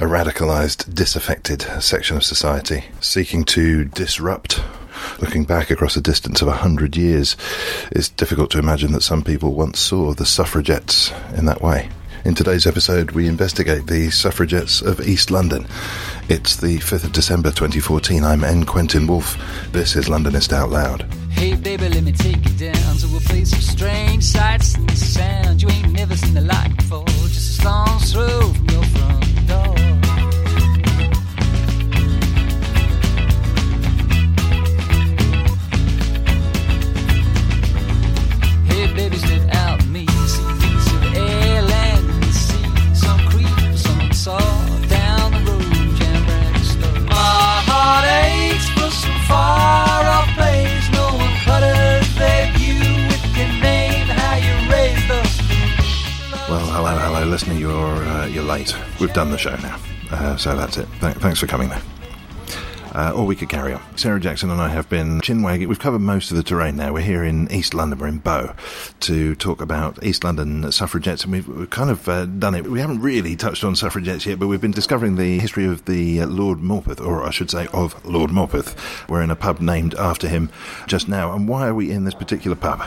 a radicalized, disaffected section of society seeking to disrupt. Looking back across a distance of a hundred years, it's difficult to imagine that some people once saw the suffragettes in that way. In today's episode, we investigate the suffragettes of East London. It's the 5th of December 2014. I'm N. Quentin Woolf. This is Londonist Out Loud. Hey baby, done the show now, uh, so that's it. Th- thanks for coming there. Uh, or we could carry on. Sarah Jackson and I have been chinwagging. We've covered most of the terrain now. We're here in East London. We're in Bow to talk about East London suffragettes, and we've, we've kind of uh, done it. We haven't really touched on suffragettes yet, but we've been discovering the history of the uh, Lord Morpeth, or I should say, of Lord Morpeth. We're in a pub named after him just now. And why are we in this particular pub?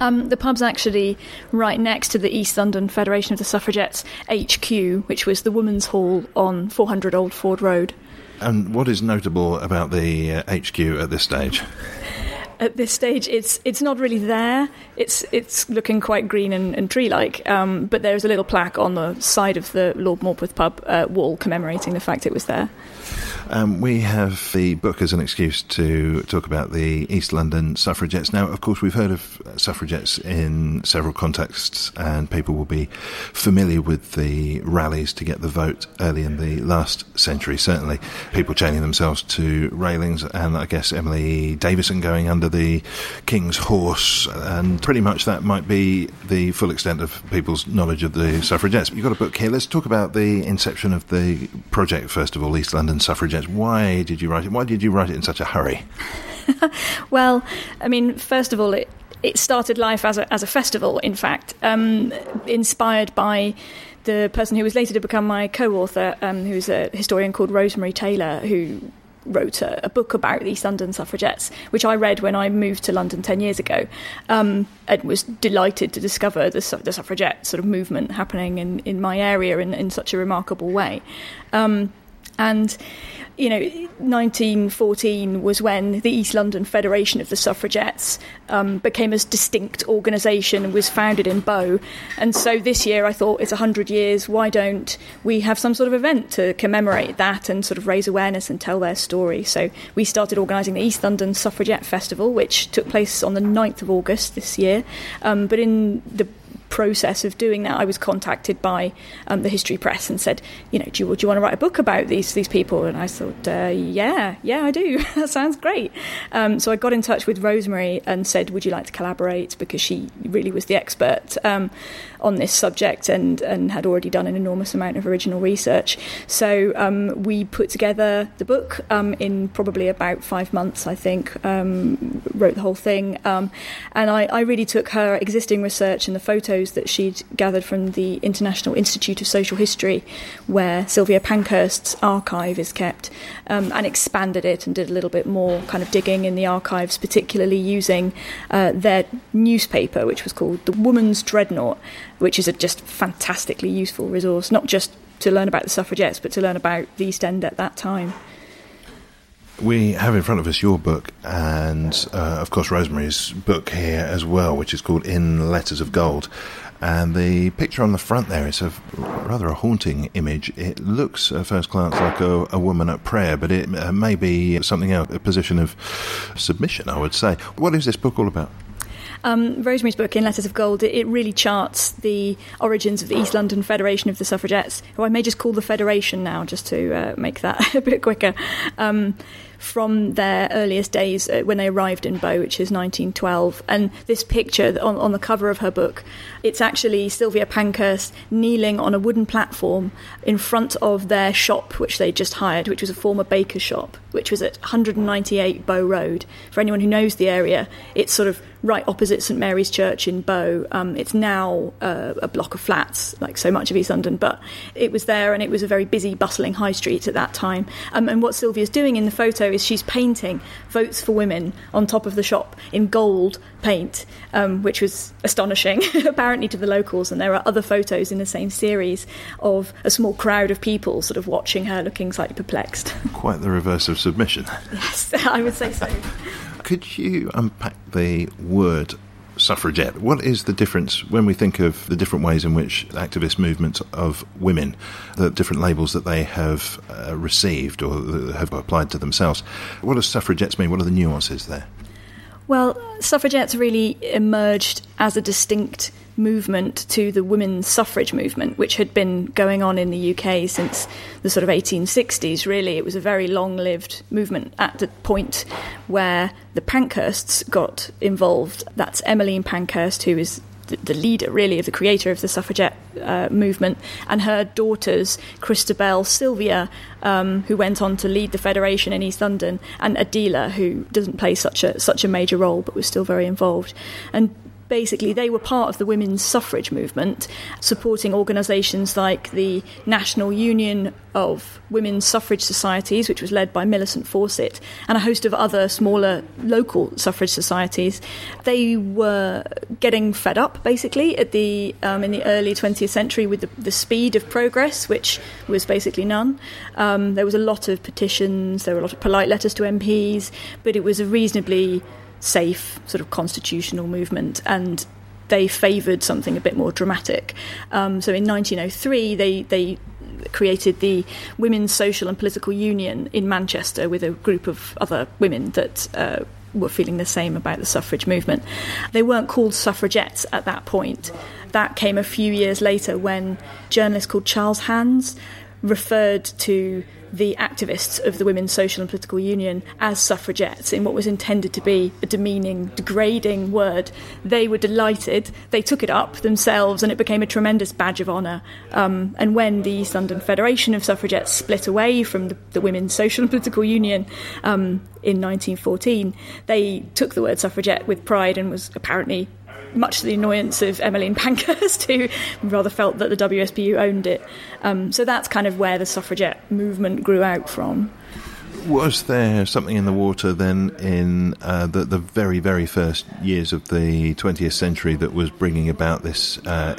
Um, the pub's actually right next to the East London Federation of the Suffragettes HQ, which was the Women's Hall on 400 Old Ford Road. And what is notable about the uh, HQ at this stage? At this stage, it's it's not really there. It's it's looking quite green and, and tree-like, um, but there is a little plaque on the side of the Lord Morpeth pub uh, wall commemorating the fact it was there. Um, we have the book as an excuse to talk about the East London suffragettes. Now, of course, we've heard of suffragettes in several contexts, and people will be familiar with the rallies to get the vote early in the last century. Certainly, people chaining themselves to railings, and I guess Emily Davison going under the King's horse, and pretty much that might be the full extent of people's knowledge of the suffragettes. But you've got a book here. Let's talk about the inception of the project, first of all, East London suffragettes. Why did you write it? Why did you write it in such a hurry? Well, I mean, first of all, it it started life as a as a festival. In fact, um, inspired by the person who was later to become my co-author, um, who's a historian called Rosemary Taylor, who wrote a, a book about the East London suffragettes, which I read when I moved to London 10 years ago, um, and was delighted to discover the, su- the suffragette sort of movement happening in, in my area in, in such a remarkable way. Um, and you know, 1914 was when the East London Federation of the Suffragettes um, became a distinct organisation and was founded in Bow. And so this year I thought it's 100 years, why don't we have some sort of event to commemorate that and sort of raise awareness and tell their story? So we started organising the East London Suffragette Festival, which took place on the 9th of August this year. Um, but in the process of doing that, I was contacted by um, the History Press and said, you know, do you, do you want to write a book about these these people? And I thought, uh, yeah, yeah, I do. that sounds great. Um, so I got in touch with Rosemary and said, would you like to collaborate? Because she really was the expert um, on this subject and and had already done an enormous amount of original research. So um, we put together the book um, in probably about five months, I think. Um, wrote the whole thing, and I, I really took her existing research and the photos photos that she'd gathered from the International Institute of Social History, where Sylvia Pankhurst's archive is kept, um, and expanded it and did a little bit more kind of digging in the archives, particularly using uh, their newspaper, which was called The Woman's Dreadnought, which is a just fantastically useful resource, not just to learn about the suffragettes, but to learn about the East End at that time. We have in front of us your book and, uh, of course, Rosemary's book here as well, which is called In Letters of Gold. And the picture on the front there is a rather a haunting image. It looks at first glance like a, a woman at prayer, but it uh, may be something else, a position of submission, I would say. What is this book all about? Um, Rosemary's book, In Letters of Gold, it, it, really charts the origins of the East London Federation of the Suffragettes, who I may just call the Federation now, just to uh, make that a bit quicker. Um, from their earliest days uh, when they arrived in Bow, which is 1912. And this picture on, on the cover of her book, it's actually Sylvia Pankhurst kneeling on a wooden platform in front of their shop, which they just hired, which was a former baker's shop, which was at 198 Bow Road. For anyone who knows the area, it's sort of right opposite St Mary's Church in Bow. Um, it's now uh, a block of flats, like so much of East London, but it was there and it was a very busy, bustling high street at that time. Um, and what Sylvia's doing in the photo is she's painting votes for women on top of the shop in gold paint, um, which was astonishing, apparently, to the locals. And there are other photos in the same series of a small crowd of people sort of watching her looking slightly perplexed. Quite the reverse of submission. Yes, I would say so. Could you unpack the word suffragette? What is the difference when we think of the different ways in which activist movements of women, the different labels that they have uh, received or have applied to themselves? What does suffragettes mean? What are the nuances there? Well, suffragettes really emerged as a distinct movement to the women's suffrage movement, which had been going on in the UK since the sort of 1860s, really. It was a very long lived movement at the point where the Pankhursts got involved. That's Emmeline Pankhurst, who is the leader, really, of the creator of the suffragette uh, movement, and her daughters, Christabel Sylvia, um, who went on to lead the federation in East London, and Adela, who doesn't play such a such a major role but was still very involved. And basically they were part of the women's suffrage movement, supporting organisations like the National Union of Women's Suffrage Societies, which was led by Millicent Fawcett, and a host of other smaller local suffrage societies. They were getting fed up, basically, at the um, in the early 20th century with the, the, speed of progress, which was basically none. Um, there was a lot of petitions, there were a lot of polite letters to MPs, but it was a reasonably safe sort of constitutional movement and they favoured something a bit more dramatic. Um, so in 1903, they, they created the Women's Social and Political Union in Manchester with a group of other women that uh, were feeling the same about the suffrage movement. They weren't called suffragettes at that point. That came a few years later when journalist called Charles Hands referred to the activists of the Women's Social and Political Union as suffragettes in what was intended to be a demeaning, degrading word. They were delighted. They took it up themselves, and it became a tremendous badge of honour. Um, and when the East London Federation of Suffragettes split away from the, the Women's Social and Political Union um, in 1914, they took the word suffragette with pride and was apparently much to the annoyance of Emmeline Pankhurst, who rather felt that the WSPU owned it. Um, so that's kind of where the suffragette movement grew out from. Was there something in the water then in uh, the, the, very, very first years of the 20th century that was bringing about this uh,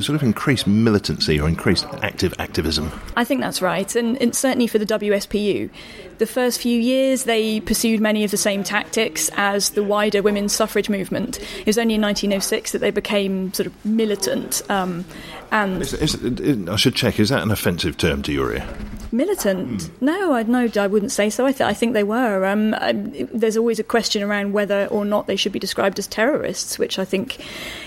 sort of increased militancy or increased active activism? I think that's right, and, and, certainly for the WSPU. The first few years, they pursued many of the same tactics as the wider women's suffrage movement. It was only in 1906 that they became sort of militant. Um, and is, is, I should check. Is that an offensive term to your ear? Militant? No, I no, I wouldn't say so. I, th- I think they were. Um, I, there's always a question around whether or not they should be described as terrorists, which I think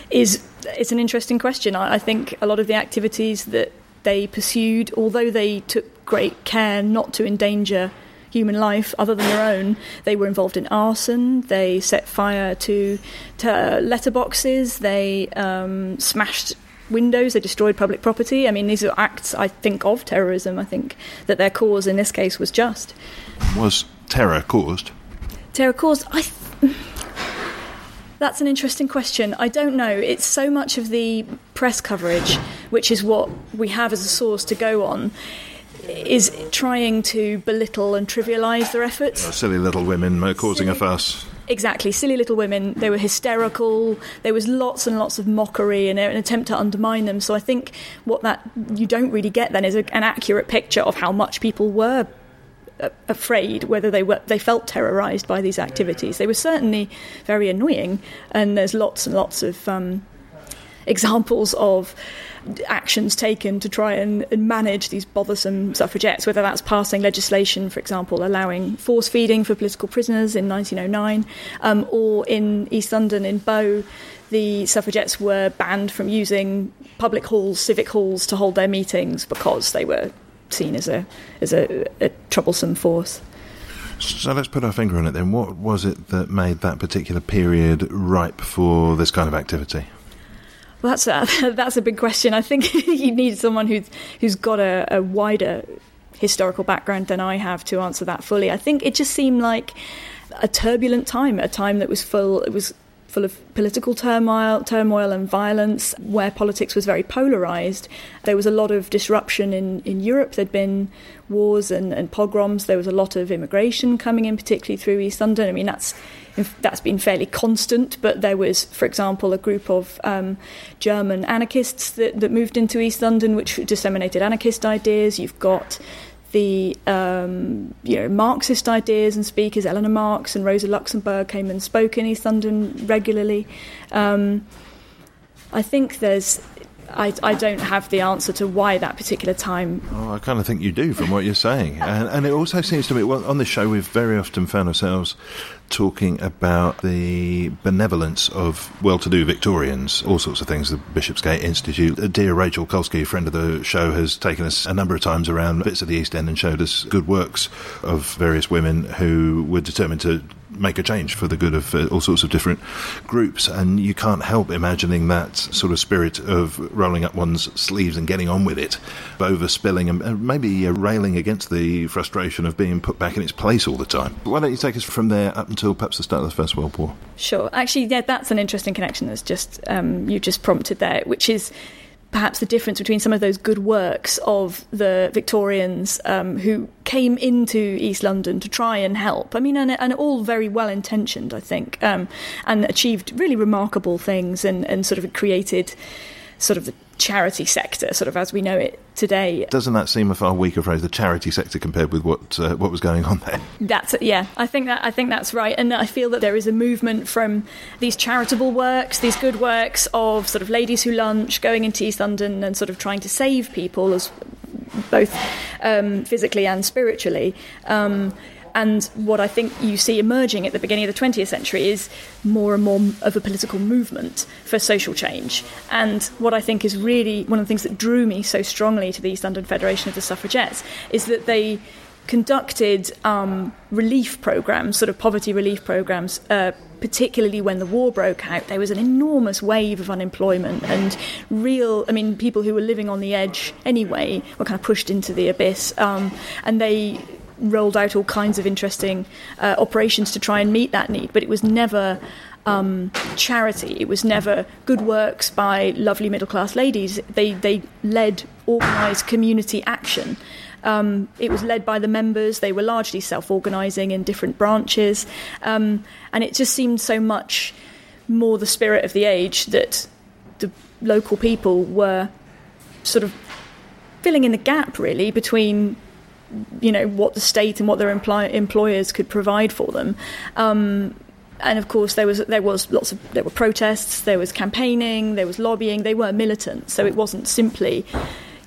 is it's an interesting question. I, I think a lot of the activities that they pursued, although they took great care not to endanger human life other than their own. They were involved in arson. They set fire to, to letterboxes. They um, smashed windows. They destroyed public property. I mean, these are acts I think of terrorism. I think that their cause in this case was just. Was terror caused? Terror caused. I. Th- That's an interesting question. I don't know. It's so much of the press coverage, which is what we have as a source to go on, is trying to belittle and trivialise their efforts. Silly little women uh, causing a fuss. Exactly, silly little women. They were hysterical. There was lots and lots of mockery and an attempt to undermine them. So I think what that you don't really get then is a, an accurate picture of how much people were afraid, whether they were they felt terrorised by these activities. They were certainly very annoying, and there's lots and lots of um, examples of actions taken to try and, and manage these bothersome suffragettes, whether that's passing legislation, for example, allowing force feeding for political prisoners in 1909, um, or in East London, in Bow, the suffragettes were banned from using public halls, civic halls, to hold their meetings because they were seen as a as a, a troublesome force. So let's put our finger on it then. What was it that made that particular period ripe for this kind of activity? Well, that's a, that's a big question. I think you need someone who's who's got a, a wider historical background than I have to answer that fully. I think it just seemed like a turbulent time, a time that was full. It was full of political turmoil, turmoil and violence, where politics was very polarized. There was a lot of disruption in, in Europe. There'd been wars and, and pogroms. There was a lot of immigration coming in, particularly through East London. I mean, that's that's been fairly constant, but there was, for example, a group of um, German anarchists that, that moved into East London, which disseminated anarchist ideas. You've got the um, you know Marxist ideas and speakers. Eleanor Marx and Rosa Luxemburg came and spoke in East London regularly. Um, I think there's. I, I don't have the answer to why that particular time. Oh, I kind of think you do from what you're saying. And, and it also seems to me, well, on this show, we've very often found ourselves talking about the benevolence of well to do Victorians, all sorts of things, the Bishopsgate Institute. Uh, Dear Rachel Kolsky, friend of the show, has taken us a number of times around bits of the East End and showed us good works of various women who were determined to make a change for the good of uh, all sorts of different groups. And you can't help imagining that sort of spirit of rolling up one's sleeves and getting on with it, overspilling and, maybe uh, railing against the frustration of being put back in its place all the time. Why don't you take us from there up until perhaps the start of the First World War? Sure. Actually, yeah, that's an interesting connection that's just um, you just prompted there, which is perhaps the difference between some of those good works of the Victorians um, who came into East London to try and help. I mean, and, and all very well intentioned, I think, um, and achieved really remarkable things and, and sort of created sort of the charity sector, sort of as we know it today. Doesn't that seem a far weaker phrase, the charity sector, compared with what uh, what was going on there? That's yeah, I think that I think that's right, and I feel that there is a movement from these charitable works, these good works of sort of ladies who lunch, going into East London and sort of trying to save people as both um, physically and spiritually. Um, and what I think you see emerging at the beginning of the 20th century is more and more of a political movement for social change. And what I think is really one of the things that drew me so strongly to the East London Federation of the Suffragettes is that they conducted um, relief programs, sort of poverty relief programs. Uh, particularly when the war broke out, there was an enormous wave of unemployment and real, I mean, people who were living on the edge anyway were kind of pushed into the abyss. Um, and they rolled out all kinds of interesting uh, operations to try and meet that need, but it was never. Um, charity. It was never good works by lovely middle class ladies. They they led organised community action. Um, it was led by the members. They were largely self organising in different branches, um, and it just seemed so much more the spirit of the age that the local people were sort of filling in the gap really between you know what the state and what their employ- employers could provide for them. Um, and of course, there was there was lots of there were protests, there was campaigning, there was lobbying. They were militant, so it wasn't simply,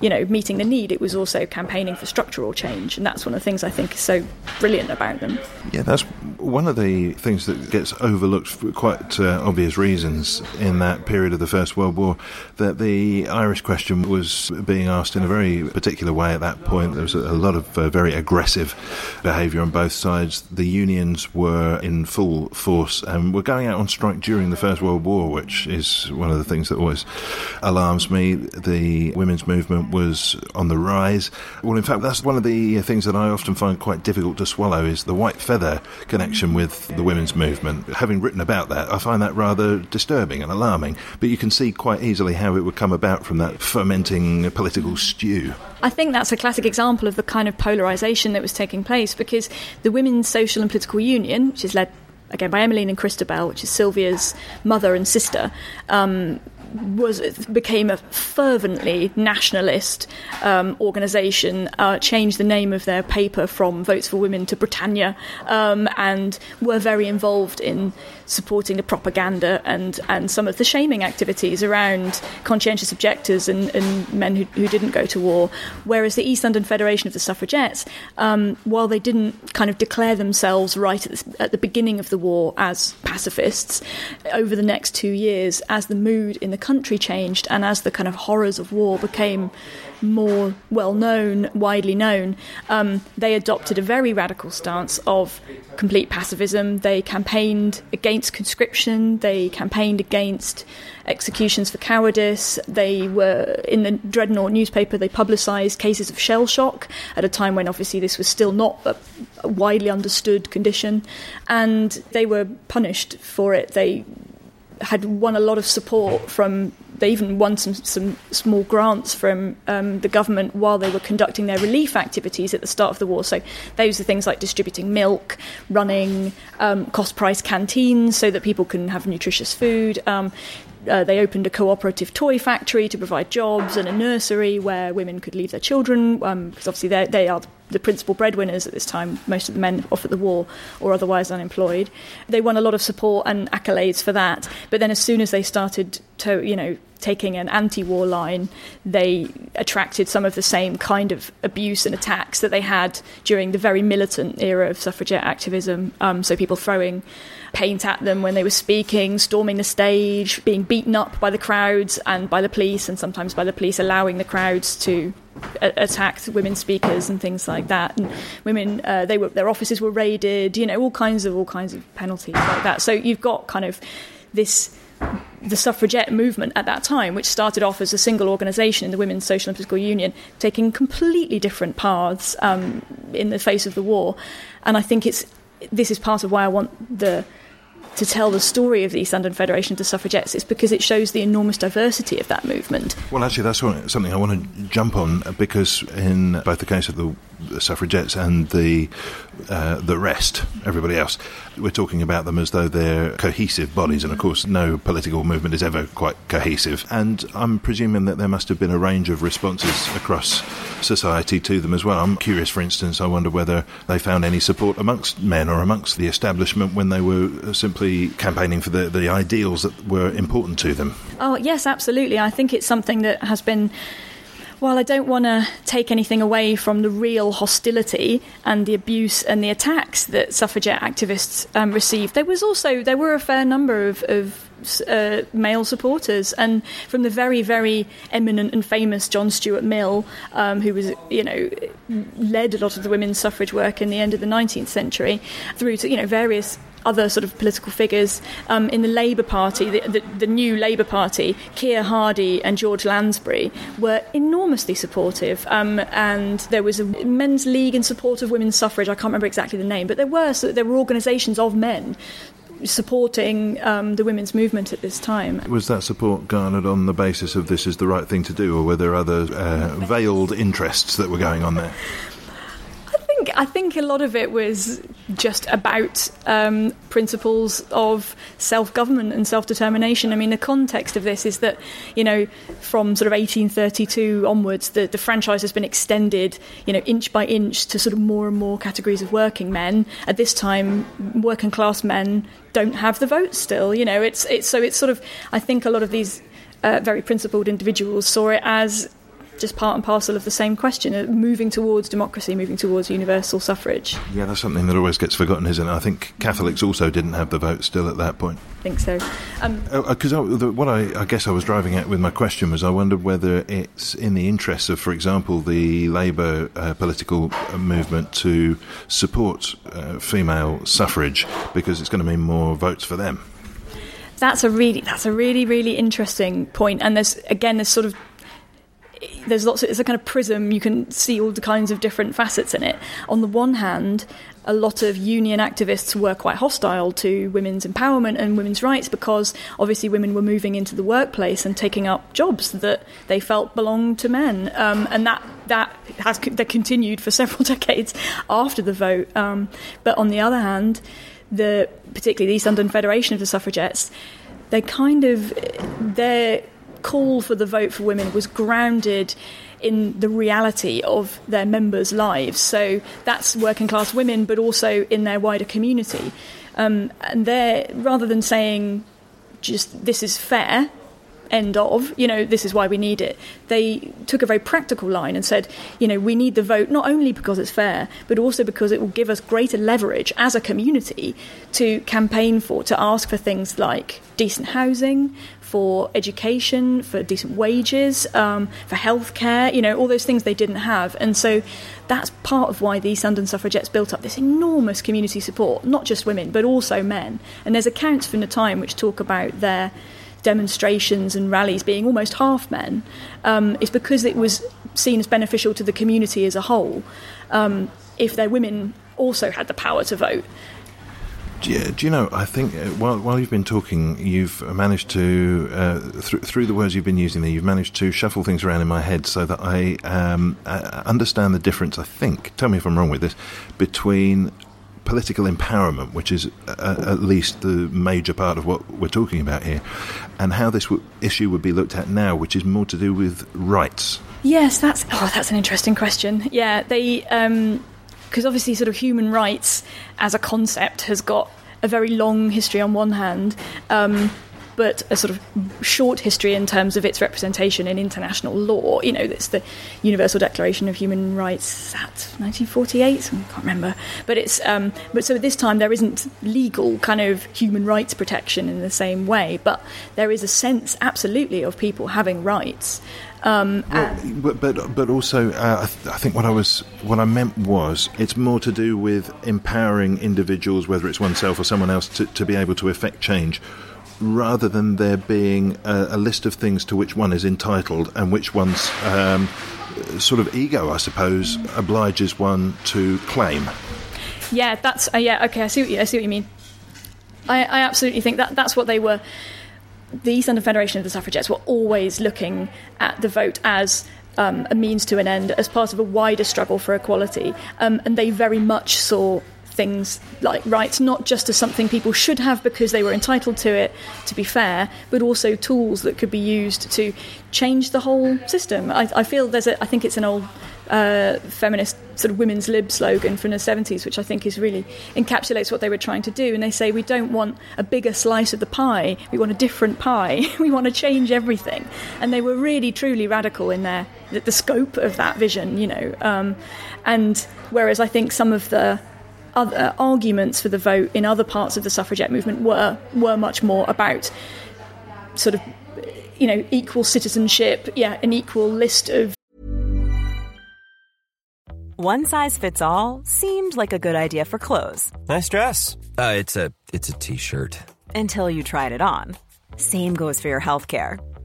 you know, meeting the need. It was also campaigning for structural change, and that's one of the things I think is so brilliant about them. Yeah, that's one of the things that gets overlooked for quite uh, obvious reasons in that period of the First World War. That the Irish question was being asked in a very particular way at that point. There was a, lot of uh, very aggressive behaviour on both sides. The unions were in full force and were going out on strike during the First World War, which is one of the things that always alarms me. The women's movement was on the rise. Well, in fact, that's one of the things that I often find quite difficult to swallow is the white feather connection with the women's movement. Having written about that, I find that rather disturbing and alarming. But you can see quite easily how it would come about from that fermenting political stew. I think that's a classic example of the kind of polarisation that was taking place because the Women's Social and Political Union, which is led again by Emmeline and Christabel, which is Sylvia's mother and sister, um, was became a fervently nationalist um, organisation. Uh, changed the name of their paper from Votes for Women to Britannia, um, and were very involved in supporting the propaganda and, and some of the shaming activities around conscientious objectors and, and men who, who didn't go to war. Whereas the East London Federation of the Suffragettes, um, while they didn't kind of declare themselves right at the, at the beginning of the war as pacifists, over the next two years, as the mood in the country changed and as the kind of horrors of war became more well known, widely known, um, they adopted a very radical stance of complete pacifism. They campaigned against conscription, they campaigned against executions for cowardice. They were, in the Dreadnought newspaper, they publicised cases of shell shock at a time when obviously this was still not a, a widely understood condition. And they were punished for it. They had won a lot of support from they even won some, some small grants from um, the government while they were conducting their relief activities at the start of the war. So those are things like distributing milk, running um, cost price canteens so that people can have nutritious food. Um, uh, they opened a cooperative toy factory to provide jobs and a nursery where women could leave their children because um, obviously they are the principal breadwinners at this time, most of the men off at the war or otherwise unemployed. They won a lot of support and accolades for that. But then as soon as they started to, you know, taking an anti-war line, they attracted some of the same kind of abuse and attacks that they had during the very militant era of suffragette activism. Um, so people throwing paint at them when they were speaking, storming the stage, being beaten up by the crowds and by the police, and sometimes by the police allowing the crowds to a- attack women speakers and things like that. And women, uh, they were their offices were raided. You know, all kinds of all kinds of penalties like that. So you've got kind of this the suffragette movement at that time, which started off as a single organisation in the Women's Social and Political Union, taking completely different paths um, in the face of the war. And I think it's this is part of why I want the to tell the story of the East London Federation the Suffragettes is because it shows the enormous diversity of that movement. Well, actually, that's something I want to jump on because in both the case of the suffragettes and the uh, the rest, everybody else, we're talking about them as though they're cohesive bodies, and of course, no political movement is ever quite cohesive. And I'm presuming that there must have been a range of responses across society to them as well. I'm curious, for instance, I wonder whether they found any support amongst men or amongst the establishment when they were simply campaigning for the, the ideals that were important to them. Oh, yes, absolutely. I think it's something that has been while I don't want to take anything away from the real hostility and the abuse and the attacks that suffragette activists um, received, there was also there were a fair number of, of uh, male supporters, and from the very, very eminent and famous John Stuart Mill, um, who was, you know, led a lot of the women's suffrage work in the end of the 19th century, through to, you know, various other sort of political figures um, in the Labour Party, the, the, the, new Labour Party, Keir Hardie and George Lansbury were enormously supportive. Um, and there was a men's league in support of women's suffrage. I can't remember exactly the name, but there were so there were organisations of men supporting um, the women's movement at this time. Was that support garnered on the basis of this is the right thing to do, or were there other uh, veiled interests that were going on there? Think I think a lot of it was just about um, principles of self government and self determination. I mean, the context of this is that you know from sort of 1832 onwards, the, the franchise has been extended, you know, inch by inch to sort of more and more categories of working men. At this time, working class men don't have the vote still. You know, it's it's so it's sort of I think a lot of these uh, very principled individuals saw it as just part and parcel of the same question uh, moving towards democracy, moving towards universal suffrage. Yeah, that's something that always gets forgotten, isn't it? I think Catholics also didn't have the vote still at that point. I think so. Because um, uh, what I, I, guess I was driving at with my question was I wondered whether it's in the interests of, for example, the Labour uh, political movement to support uh, female suffrage because it's going to mean more votes for them. That's a really that's a really really interesting point. point, and there's again there's sort of there's lots of it's a kind of prism. You can see all the kinds of different facets in it. On the one hand a lot of union activists were quite hostile to women's empowerment and women's rights because obviously women were moving into the workplace and taking up jobs that they felt belonged to men, um, and that that has that continued for several decades after the vote. Um, but on the other hand, the particularly the East London Federation of the Suffragettes, they kind of their call for the vote for women was grounded in the reality of their members' lives. So that's working class women, but also in their wider community. Um, and they're rather than saying just this is fair, end of, you know, this is why we need it. They took a very practical line and said, you know, we need the vote not only because it's fair, but also because it will give us greater leverage as a community to campaign for, to ask for things like decent housing, for education, for decent wages, um, for healthcare, you know, all those things they didn't have. And so that's part of why the London suffragettes built up this enormous community support, not just women, but also men. And there's accounts from the time which talk about their demonstrations and rallies being almost half men. Um, it's because it was seen as beneficial to the community as a whole um, if their women also had the power to vote. Do do you know? I think uh, while while you've been talking, you've managed to uh, through through the words you've been using there, you've managed to shuffle things around in my head so that I um, uh, understand the difference. I think. Tell me if I'm wrong with this. Between political empowerment, which is uh, at least the major part of what we're talking about here, and how this w- issue would be looked at now, which is more to do with rights. Yes, that's oh, that's an interesting question. Yeah, they. Um, because obviously, sort of human rights as a concept has got a very long history on one hand, um, but a sort of short history in terms of its representation in international law. You know, it's the Universal Declaration of Human Rights at 1948. I can't remember, but it's um, but so at this time there isn't legal kind of human rights protection in the same way, but there is a sense absolutely of people having rights. Um, well, but, but but also, uh, I, th- I, think what I was what I meant was it's more to do with empowering individuals, whether it's oneself or someone else, to, to be able to effect change, rather than there being a, a list of things to which one is entitled and which one's um, sort of ego, I suppose, obliges one to claim. Yeah, that's uh, yeah. Okay, I see what you, I see what you mean. I, I absolutely think that that's what they were the East London Federation of the Suffragettes were always looking at the vote as um, a means to an end, as part of a wider struggle for equality. Um, and they very much saw things like rights not just as something people should have because they were entitled to it, to be fair, but also tools that could be used to change the whole system. I, I feel there's a, I think it's an old uh, feminist sort of women's lib slogan from the 70s, which I think is really encapsulates what they were trying to do. And they say, we don't want a bigger slice of the pie, we want a different pie, we want to change everything. And they were really, truly radical in their the, the scope of that vision, you know. Um, and whereas I think some of the other arguments for the vote in other parts of the suffragette movement were were much more about sort of you know equal citizenship, yeah, an equal list of one size fits all seemed like a good idea for clothes. Nice dress. Uh, it's a it's a t-shirt. Until you tried it on. Same goes for your health care.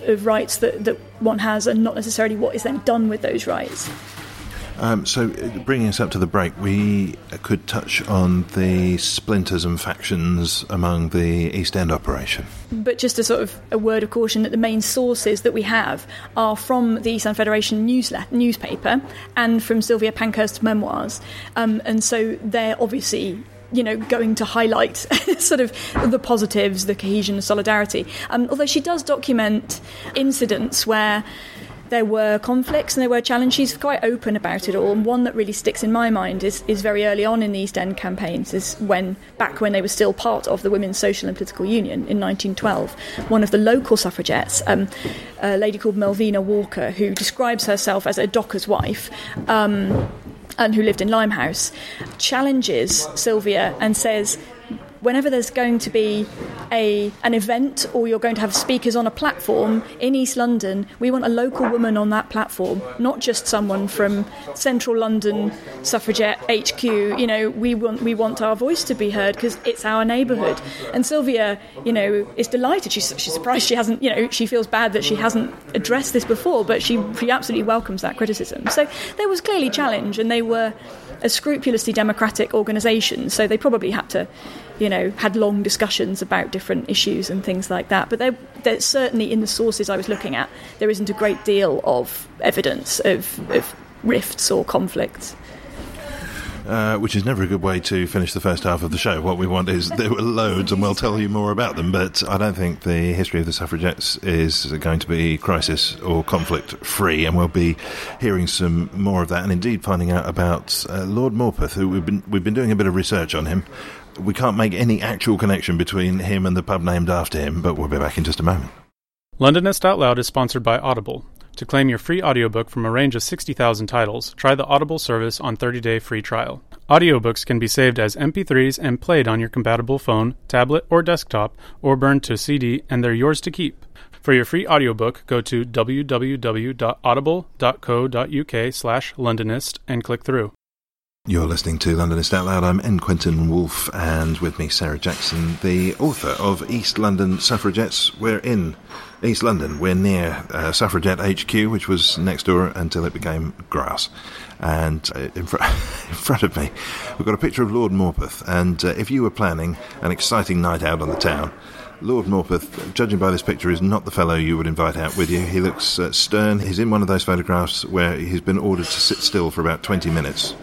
Of rights that, that one has, and not necessarily what is then done with those rights. Um, so, uh, bringing us up to the break, we could touch on the splinters and factions among the East End operation. But just a sort of a word of caution that the main sources that we have are from the East End Federation newspaper and from Sylvia Pankhurst's memoirs. Um, and so they're obviously you know, going to highlight sort of the positives, the cohesion, the solidarity. Um, although she does document incidents where there were conflicts and there were challenges. She's quite open about it all. And one that really sticks in my mind is, is very early on in the East End campaigns, is when, back when they were still part of the Women's Social and Political Union in 1912, one of the local suffragettes, um, a lady called Melvina Walker, who describes herself as a docker's wife, um, and who lived in Limehouse, challenges Sylvia and says, whenever there's going to be a an event or you're going to have speakers on a platform in East London, we want a local woman on that platform, not just someone from Central London Suffragette HQ. You know, we want we want our voice to be heard because it's our neighbourhood. And Sylvia, you know, is delighted. She's, she's surprised she hasn't. You know, she feels bad that she hasn't addressed this before, but she she absolutely welcomes that criticism. So there was clearly challenge, and they were a scrupulously democratic organisation, so they probably had to, you know, had long discussions about different issues and things like that. But there, certainly in the sources I was looking at, there isn't a great deal of evidence of, of rifts or conflicts. Uh, which is never a good way to finish the first half of the show. What we want is there were loads, and we'll tell you more about them. But I don't think the history of the suffragettes is going to be crisis or conflict free, and we'll be hearing some more of that, and indeed finding out about uh, Lord Morpeth, who we've been we've been doing a bit of research on him. We can't make any actual connection between him and the pub named after him, but we'll be back in just a moment. Londonist Out Loud is sponsored by Audible. To claim your free audiobook from a range of 60,000 titles, try the Audible service on 30-day free trial. Audiobooks can be saved as MP3s and played on your compatible phone, tablet, or desktop, or burned to CD, and they're yours to keep. For your free audiobook, go to www.audible.co.uk slash Londonist and click through. You're listening to Londonist Out Loud. I'm N. Quentin Woolf, and with me, Sarah Jackson, the author of East London Suffragettes. We're in East London. We're near uh, Suffragette HQ, which was next door until it became grass. And uh, in, fr- in, front of me, we've got a picture of Lord Morpeth. And uh, if you were planning an exciting night out on the town, Lord Morpeth, judging by this picture, is not the fellow you would invite out with you. He looks uh, stern. He's in one of those photographs where he's been ordered to sit still for about 20 minutes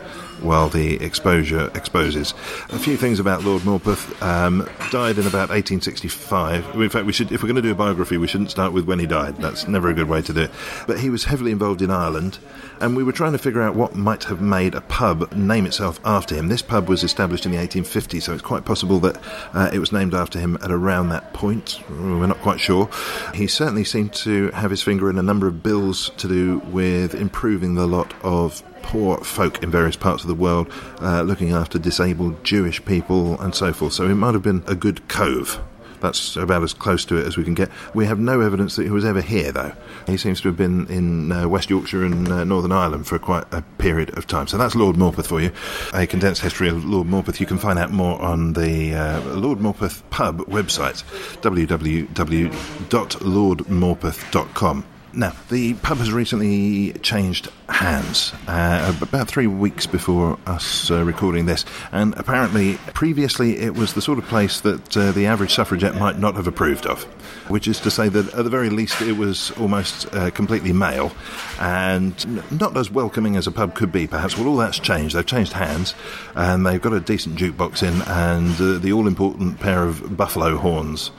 while the exposure exposes. A few things about Lord Morpeth. Um, died in about 1865. In fact, we should, if we're going to do a biography, we shouldn't start with when he died. That's never a good way to do it. But he was heavily involved in Ireland, and we were trying to figure out what might have made a pub name itself after him. This pub was established in the 1850s, so it's quite possible that uh, it was named after him at around that point. We're not quite sure. He certainly seemed to have his finger in a number of bills to do with improving the lot of poor folk in various parts of the world, uh, looking after disabled Jewish people and so forth. So it might have been a good cove. That's about as close to it as we can get. We have no evidence that he was ever here, though. He seems to have been in uh, West Yorkshire and uh, Northern Ireland for quite a period of time. So that's Lord Morpeth for you. A condensed history of Lord Morpeth. You can find out more on the uh, Lord Morpeth pub website, www.lordmorpeth.com. Now, the pub has recently changed hands, uh, about three weeks before us uh, recording this, and apparently previously it was the sort of place that uh, the average suffragette might not have approved of, which is to say that at the very least it was almost uh, completely male and not as welcoming as a pub could be, perhaps. Well, all that's changed. They've changed hands and they've got a decent jukebox in and uh, the all important pair of buffalo horns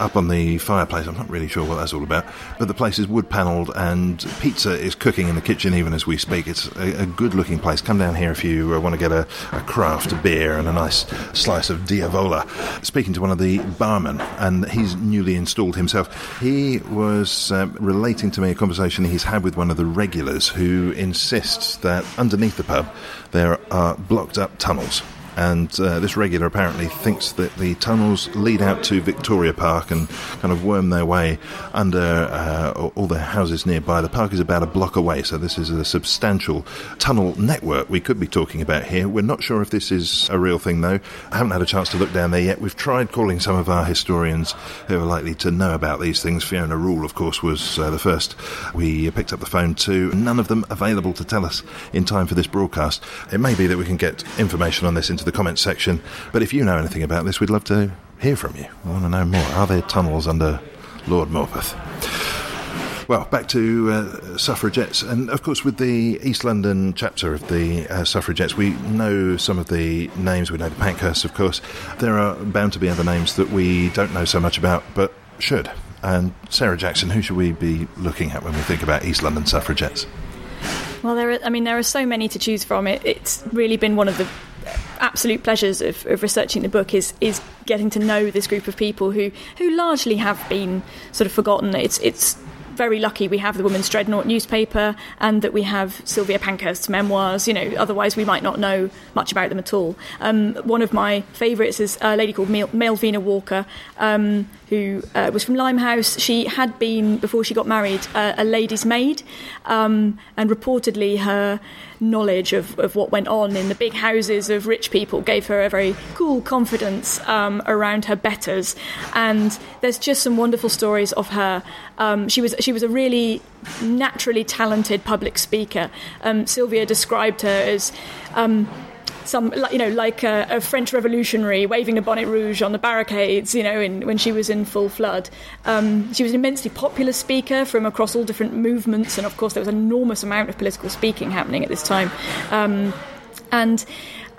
up on the fireplace. I'm not really sure what that's all about, but the place is wood panelled and pizza is cooking in the kitchen even as we speak. It's a, a good looking place. Come down here if you uh, want to get a, a, craft beer and a nice slice of Diavola. Speaking to one of the barmen, and he's newly installed himself, he was um, relating to me a conversation he's had with one of the regulars who insists that underneath the pub there are blocked up tunnels and uh, this regular apparently thinks that the tunnels lead out to Victoria Park and kind of worm their way under uh, all the houses nearby. The park is about a block away, so this is a substantial tunnel network we could be talking about here. We're not sure if this is a real thing, though. I haven't had a chance to look down there yet. We've tried calling some of our historians who are likely to know about these things. Fiona Rule, of course, was uh, the first we picked up the phone to. None of them available to tell us in time for this broadcast. It may be that we can get information on this into the comments section, but if you know anything about this, we'd love to hear from you. I want to know more. Are there tunnels under Lord Morpeth? Well, back to uh, suffragettes, and of course, with the East London chapter of the uh, suffragettes, we know some of the names. We know the Pankhursts, of course. There are bound to be other names that we don't know so much about, but should. And Sarah Jackson, who should we be looking at when we think about East London suffragettes? Well, there are, I mean, there are so many to choose from. It, it's really been one of the absolute pleasures of, of, researching the book is is getting to know this group of people who who largely have been sort of forgotten. It's it's very lucky we have the Women's Dreadnought newspaper and that we have Sylvia Pankhurst's memoirs. You know, otherwise we might not know much about them at all. Um, one of my favourites is a lady called Mel- Melvina Walker, um, who uh, was from Limehouse. She had been, before she got married, uh, a lady's maid, um, and reportedly her knowledge of, of what went on in the big houses of rich people gave her a very cool confidence um, around her betters. And there's just some wonderful stories of her. Um, she was she was a really naturally talented public speaker. Um, Sylvia described her as um, some, you know, like a, a, French revolutionary waving a bonnet rouge on the barricades, you know, in, when she was in full flood. Um, she was an immensely popular speaker from across all different movements, and of course, there was an enormous amount of political speaking happening at this time. Um, and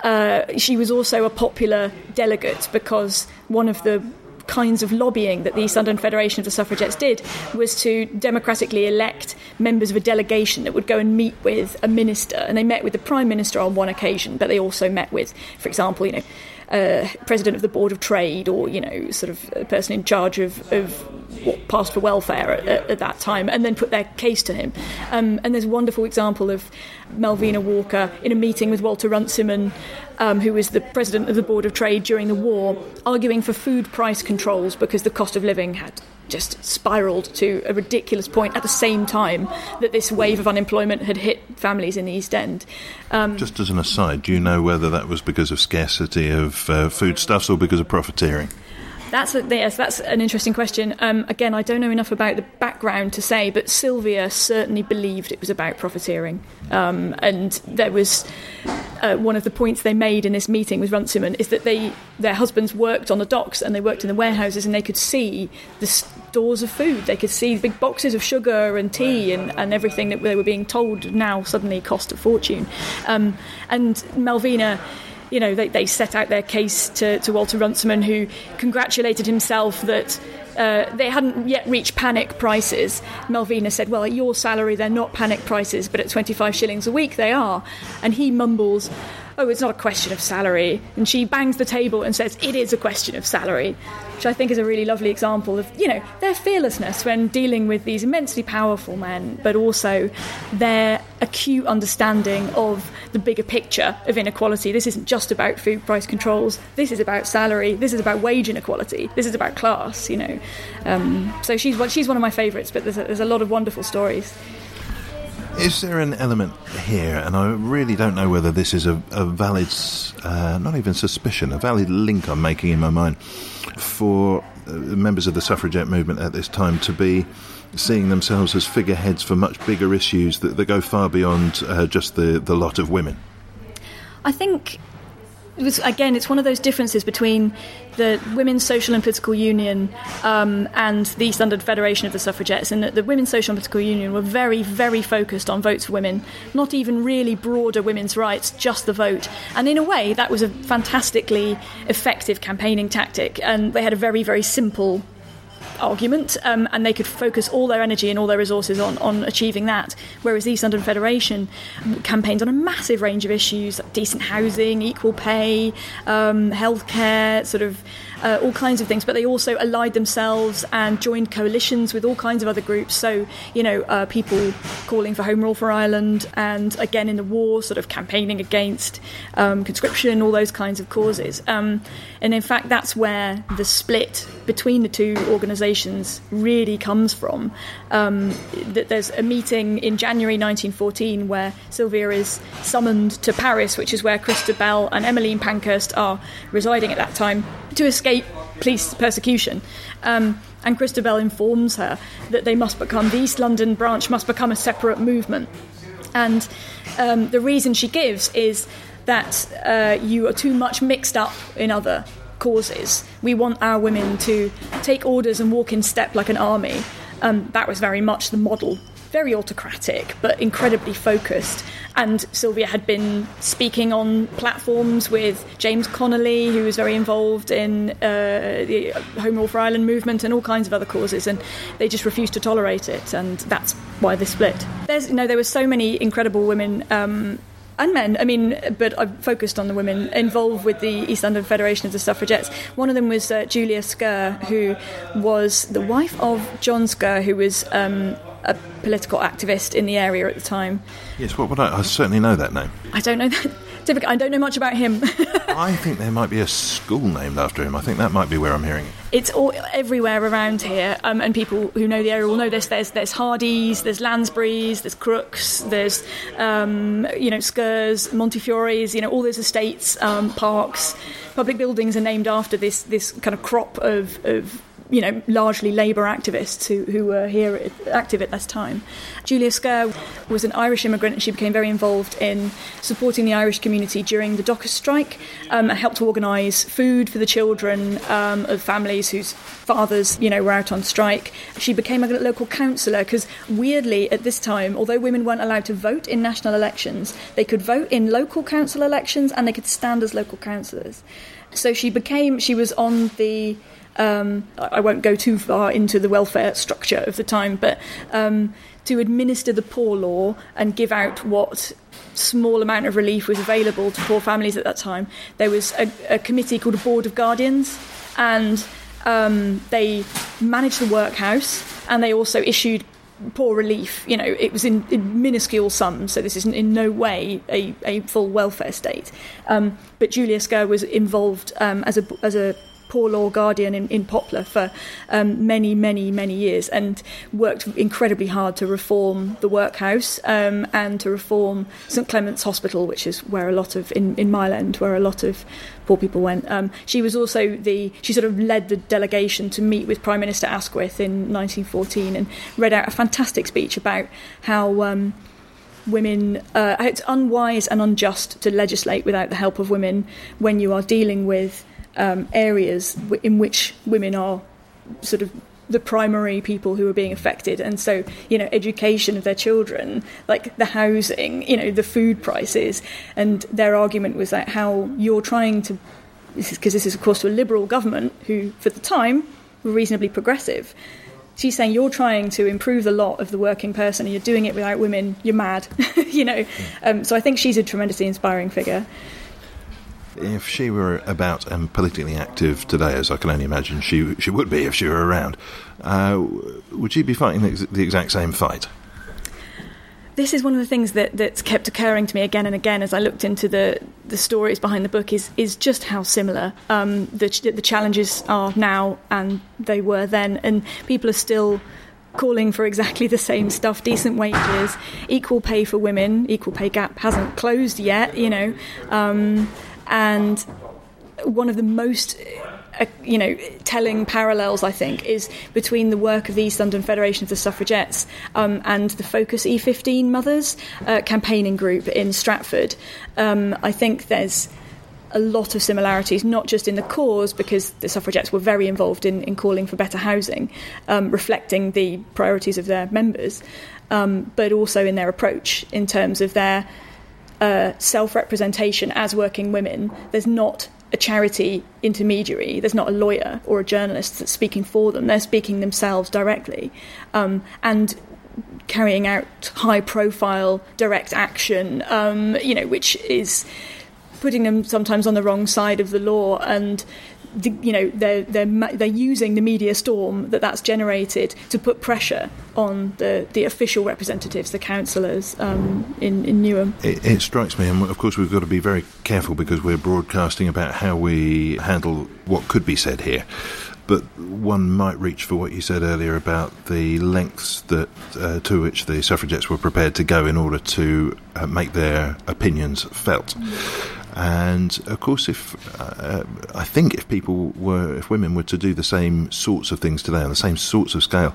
uh, she was also a popular delegate because one of the kinds of lobbying that the East London Federation of the Suffragettes did was to democratically elect members of a delegation that would go and meet with a minister. And they met with the Prime Minister on one occasion, but they also met with, for example, you know, uh, president of the Board of Trade or, you know, sort of a person in charge of, of what passed for welfare at, at, at, that time, and then put their case to him. Um, and there's a wonderful example of Melvina Walker in a meeting with Walter Runciman, um, who was the president of the Board of Trade during the war, arguing for food price controls because the cost of living had just spiraled to a ridiculous point at the same time that this wave of unemployment had hit families in the East End. Um, just as an aside, do you know whether that was because of scarcity of uh, foodstuffs or because of profiteering? That's a, yes, that's an interesting question. Um, again, I don't know enough about the background to say, but Sylvia certainly believed it was about profiteering, um, and there was uh, one of the points they made in this meeting with Runciman is that they their husbands worked on the docks and they worked in the warehouses and they could see the stores of food. They could see big boxes of sugar and tea and, and everything that they were being told now suddenly cost a fortune. Um, and Melvina you know, they, they set out their case to, to Walter Runciman, who congratulated himself that uh, they hadn't yet reached panic prices. Melvina said, Well, at your salary, they're not panic prices, but at 25 shillings a week, they are. And he mumbles, Oh, it's not a question of salary. And she bangs the table and says, It is a question of salary which I think is a really lovely example of, you know, their fearlessness when dealing with these immensely powerful men, but also their acute understanding of the bigger picture of inequality. This isn't just about food price controls. This is about salary. This is about wage inequality. This is about class. You know, um, so she's she's one of my favourites. But there's a, there's a lot of wonderful stories. Is there an element here, and I really don't know whether this is a, a valid, uh, not even suspicion, a valid link I'm making in my mind, for uh, members of the suffragette movement at this time to be seeing themselves as figureheads for much bigger issues that, that go far beyond uh, just the, the lot of women? I think it was, again, it's one of those differences between the Women's Social and Political Union um, and the East London Federation of the Suffragettes, and that the Women's Social and Political Union were very, very focused on votes for women, not even really broader women's rights, just the vote. And in a way, that was a fantastically effective campaigning tactic, and they had a very, very simple argument, um, and they could focus all their energy and all their resources on, on achieving that. Whereas the East London Federation campaigns on a massive range of issues like decent housing, equal pay, um, healthcare, sort of uh, all kinds of things. But they also allied themselves and joined coalitions with all kinds of other groups. So, you know, uh, people calling for home rule for Ireland and again in the war, sort of campaigning against um, conscription, all those kinds of causes. Um, and in fact, that's where the split between the two organisations really comes from. Um, there's a meeting in January 1914 where Sylvia is summoned to Paris, which is where Christabel and Emmeline Pankhurst are residing at that time, to escape police persecution. Um, and Christabel informs her that they must become, the East London branch must become a separate movement. And um, the reason she gives is that uh, you are too much mixed up in other causes. We want our women to take orders and walk in step like an army. Um, that was very much the model. Very autocratic, but incredibly focused. And Sylvia had been speaking on platforms with James Connolly, who was very involved in uh, the Home Rule for Ireland movement and all kinds of other causes, and they just refused to tolerate it, and that's why they split. There's, you know, there were so many incredible women. Um, and men. I mean, but I've focused on the women involved with the East London Federation of the Suffragettes. One of them was uh, Julia Scurr, who was the wife of John Scurr, who was um, a political activist in the area at the time. Yes, what would I, I certainly know that name. I don't know that. I don't know much about him. I think there might be a school named after him. I think that might be where I'm hearing it. It's all everywhere around here, um, and people who know the area will know this. There's there's Hardy's, there's Lansbury's, there's Crooks, there's um, you know Scurrs, Montefiores, you know all those estates, um, parks, public buildings are named after this this kind of crop of, of you know, largely Labour activists who, who were here active at this time. Julia Scurr was an Irish immigrant and she became very involved in supporting the Irish community during the Dockers strike um, and helped to organise food for the children um, of families whose fathers, you know, were out on strike. She became a local councillor because, weirdly, at this time, although women weren't allowed to vote in national elections, they could vote in local council elections and they could stand as local councillors. So she became, she was on the um, I won't go too far into the welfare structure of the time, but um, to administer the poor law and give out what small amount of relief was available to poor families at that time, there was a, a committee called a Board of Guardians, and um, they managed the workhouse and they also issued poor relief. You know, it was in, in minuscule sums, so this is in no way a, a full welfare state. Um, but Julia Scurr was involved um, as a as a poor law guardian in, in Poplar for um, many, many, many years and worked incredibly hard to reform the workhouse um, and to reform St Clement's Hospital, which is where a lot of, in, in Mile End, where a lot of poor people went. Um, she was also the, she sort of led the delegation to meet with Prime Minister Asquith in 1914 and read out a fantastic speech about how. Um, women uh, it's unwise and unjust to legislate without the help of women when you are dealing with um, areas w- in which women are sort of the primary people who are being affected. And so you know education of their children like the housing you know the food prices. And their argument was that how you're trying to because this is of course to a liberal government who for the time were reasonably progressive. She's saying you're trying to improve the lot of the working person and you're doing it without women. You're mad you know? Um, so i think she's a tremendously inspiring figure if she were about and politically active today, as I can only imagine she she would be if she were around, uh, would she be fighting the, the, exact same fight? This is one of the things that, that's kept occurring to me again and again as I looked into the, the stories behind the book is is just how similar um, the the challenges are now and they were then, and people are still calling for exactly the same stuff decent wages equal pay for women equal pay gap hasn't closed yet you know um, and one of the most uh, you know, telling parallels, I think, is between the work of the East London Federation of the Suffragettes um, and the Focus E15 Mothers uh, campaigning group in Stratford. Um, I think there's a lot of similarities, not just in the cause, because the suffragettes were very involved in, in calling for better housing, um, reflecting the priorities of their members, um, but also in their approach in terms of their uh, self representation as working women, there's not a charity intermediary, there's not a lawyer or a journalist that's speaking for them, they're speaking themselves directly. Um, and carrying out high profile direct action, um, you know, which is putting them sometimes on the wrong side of the law and you know they're they're they're using the media storm that that's generated to put pressure on the the official representatives, the councillors um, in in Newham. It, it strikes me, and of course we've got to be very careful because we're broadcasting about how we handle what could be said here. But one might reach for what you said earlier about the lengths that uh, to which the suffragettes were prepared to go in order to uh, make their opinions felt. And of course, if uh, I think if people were, if women were to do the same sorts of things today on the same sorts of scale,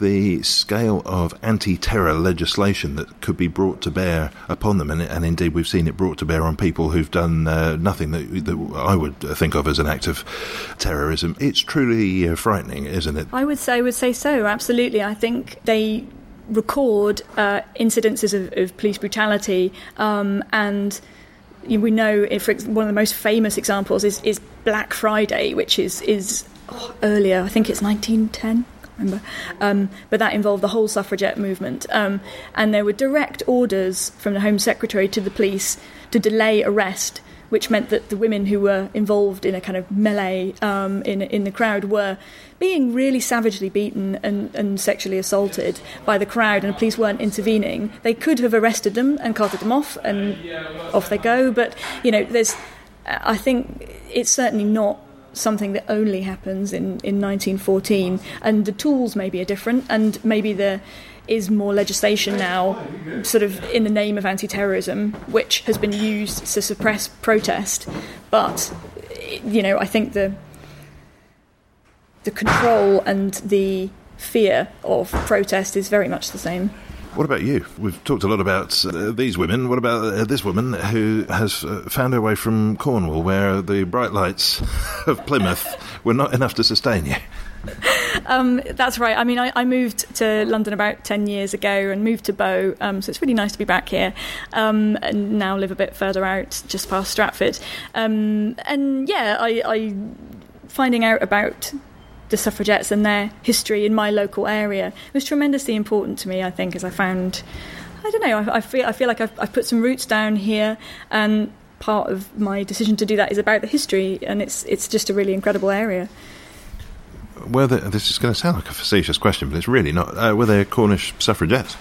the scale of anti-terror legislation that could be brought to bear upon them, and, and indeed we've seen it brought to bear on people who've done uh, nothing that, that, I would think of as an act of terrorism. It's truly uh, frightening, isn't it? I would say, I would say so. Absolutely, I think they record uh, incidences of, of, police brutality um, and we know if one of the most famous examples is, is Black Friday, which is is oh, earlier. I think it's 1910. Remember, um, but that involved the whole suffragette movement, um, and there were direct orders from the Home Secretary to the police to delay arrest which meant that the women who were involved in a kind of melee um, in in the crowd were being really savagely beaten and, and sexually assaulted by the crowd, and the police weren't intervening. They could have arrested them and carted them off, and off they go. But you know, there's, I think it's certainly not something that only happens in, in 1914, and the tools maybe are different, and maybe the is more legislation now, sort of in the name of anti terrorism, which has been used to suppress protest. But, you know, I think the, the control and the fear of protest is very much the same. What about you? We've talked a lot about uh, these women. What about uh, this woman who has uh, found her way from Cornwall, where the bright lights of Plymouth were not enough to sustain you? Um, that's right. I mean, I, I, moved to London about 10 years ago and moved to Bow, um, so it's really nice to be back here um, and now live a bit further out, just past Stratford. Um, and yeah, I, I finding out about the suffragettes and their history in my local area was tremendously important to me, I think, as I found. I don't know. I, I feel I feel like I've, I've put some roots down here, and part of my decision to do that is about the history, and it's it's just a really incredible area were there, this is going to sound like a facetious question, but it's really not. Uh, were there Cornish suffragettes?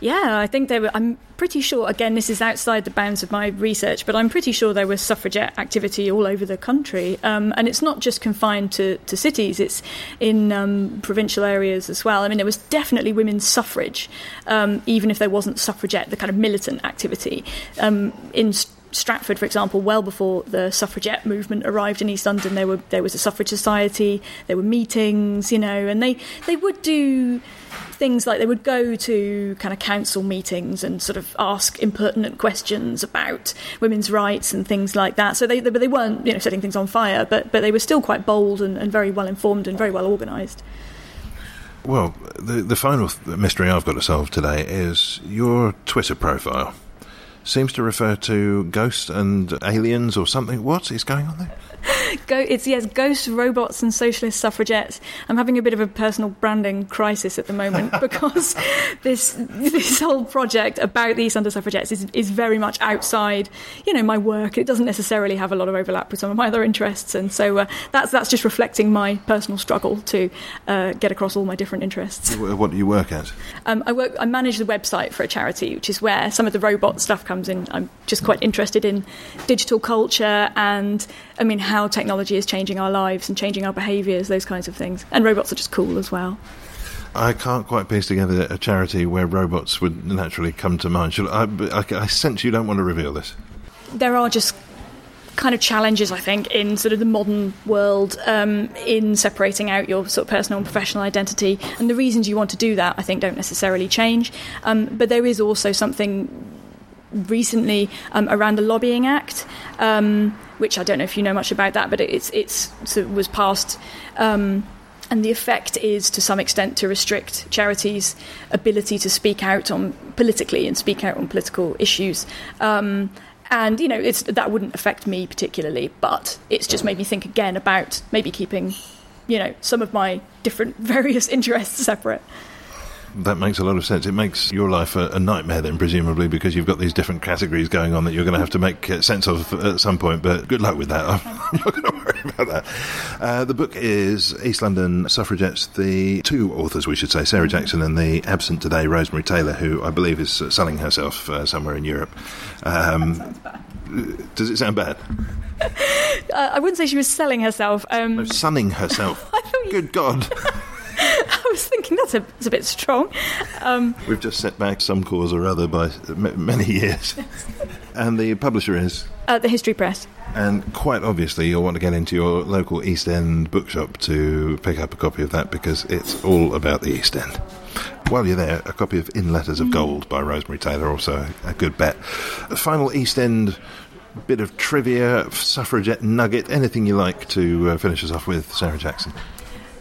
Yeah, I think they were. I'm pretty sure. Again, this is outside the bounds of my research, but I'm pretty sure there was suffragette activity all over the country, um, and it's not just confined to, to cities. It's in um, provincial areas as well. I mean, there was definitely women's suffrage, um, even if there wasn't suffragette, the kind of militant activity um, in. Stratford, for example, well before the suffragette movement arrived in East London, there were there was a suffrage society, there were meetings, you know, and they they would do things like they would go to kind of council meetings and sort of ask impertinent questions about women's rights and things like that. So they, they, they weren't you know setting things on fire, but but they were still quite bold and, and very well informed and very well organised. Well, the the final mystery I've got to solve today is your Twitter profile seems to refer to ghosts and aliens or something. What is going on there? Go, it's yes, ghosts, robots, and socialist suffragettes. I'm having a bit of a personal branding crisis at the moment because this this whole project about the East London suffragettes is is very much outside, you know, my work. It doesn't necessarily have a lot of overlap with some of my other interests, and so uh, that's that's just reflecting my personal struggle to uh, get across all my different interests. What do you work at? Um, I work. I manage the website for a charity, which is where some of the robot stuff comes in. I'm just quite interested in digital culture and, I mean, how technology is changing our lives and changing our behaviours, those kinds of things. And robots are just cool as well. I can't quite piece together a charity where robots would naturally come to mind. I, I, I sense you don't want to reveal this. There are just kind of challenges, I think, in sort of the modern world um, in separating out your sort of personal and professional identity. And the reasons you want to do that, I think, don't necessarily change. Um, but there is also something recently um, around the Lobbying Act, um, which I don't know if you know much about that, but it's it's so it was passed. Um, and the effect is, to some extent, to restrict charities' ability to speak out on politically and speak out on political issues. Um, and you know, it's, that wouldn't affect me particularly, but it's just made me think again about maybe keeping, you know, some of my different various interests separate. That makes a lot of sense. It makes your life a, a nightmare then, presumably, because you've got these different categories going on that you're going to have to make uh, sense of at some point. But good luck with that. I'm not going to worry about that. Uh, the book is East London Suffragettes. The two authors, we should say, Sarah Jackson and the absent today Rosemary Taylor, who I believe is selling herself uh, somewhere in Europe. Um, does it sound bad? Uh, I wouldn't say she was selling herself. Um, No, sunning herself. Good God. I was thinking that's a, that's a bit strong. Um, We've just set back some cause or other by m- many years. and the publisher is. uh, the History Press. And quite obviously, you'll want to get into your local East End bookshop to pick up a copy of that because it's all about the East End. While you're there, a copy of In Letters of Gold by Rosemary Taylor, also a good bet. A final East End bit of trivia, suffragette nugget, anything you like to uh, finish us off with, Sarah Jackson.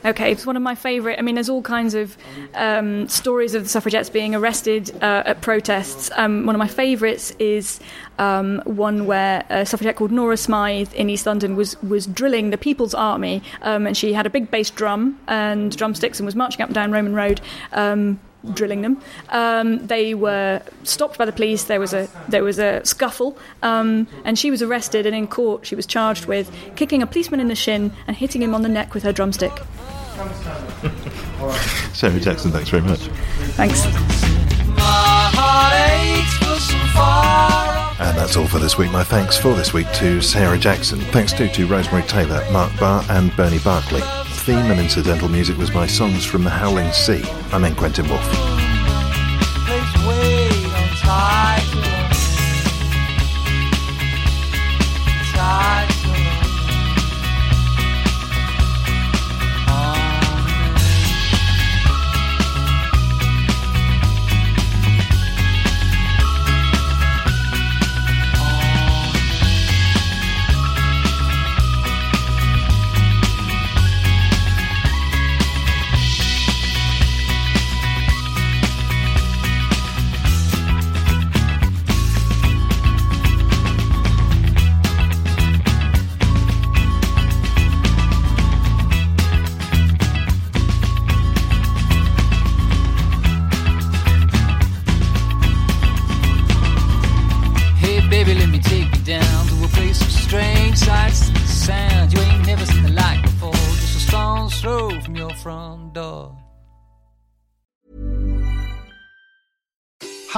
Okay, it's one of my favourite. I mean, there's all kinds of um, stories of the suffragettes being arrested uh, at protests. Um, one of my favourites is um, one where a suffragette called Norah Smyth in East London was was drilling the People's Army, um, and she had a big bass drum and drumsticks and was marching up and down Roman Road. Um, drilling them. Um, they were stopped by the police. There was a there was a scuffle, um, and she was arrested. And in court, she was charged with kicking a policeman in the shin and hitting him on the neck with her drumstick. Sarah Jackson, thanks very much. Thanks. My heart aches for some far off And that's all for this week. My thanks for this week to Sarah Jackson. Thanks too to Rosemary Taylor, Mark Barr, and Bernie Barkley. Theme and incidental music was by Songs from the Howling Sea. I'm in Quentin Woolf.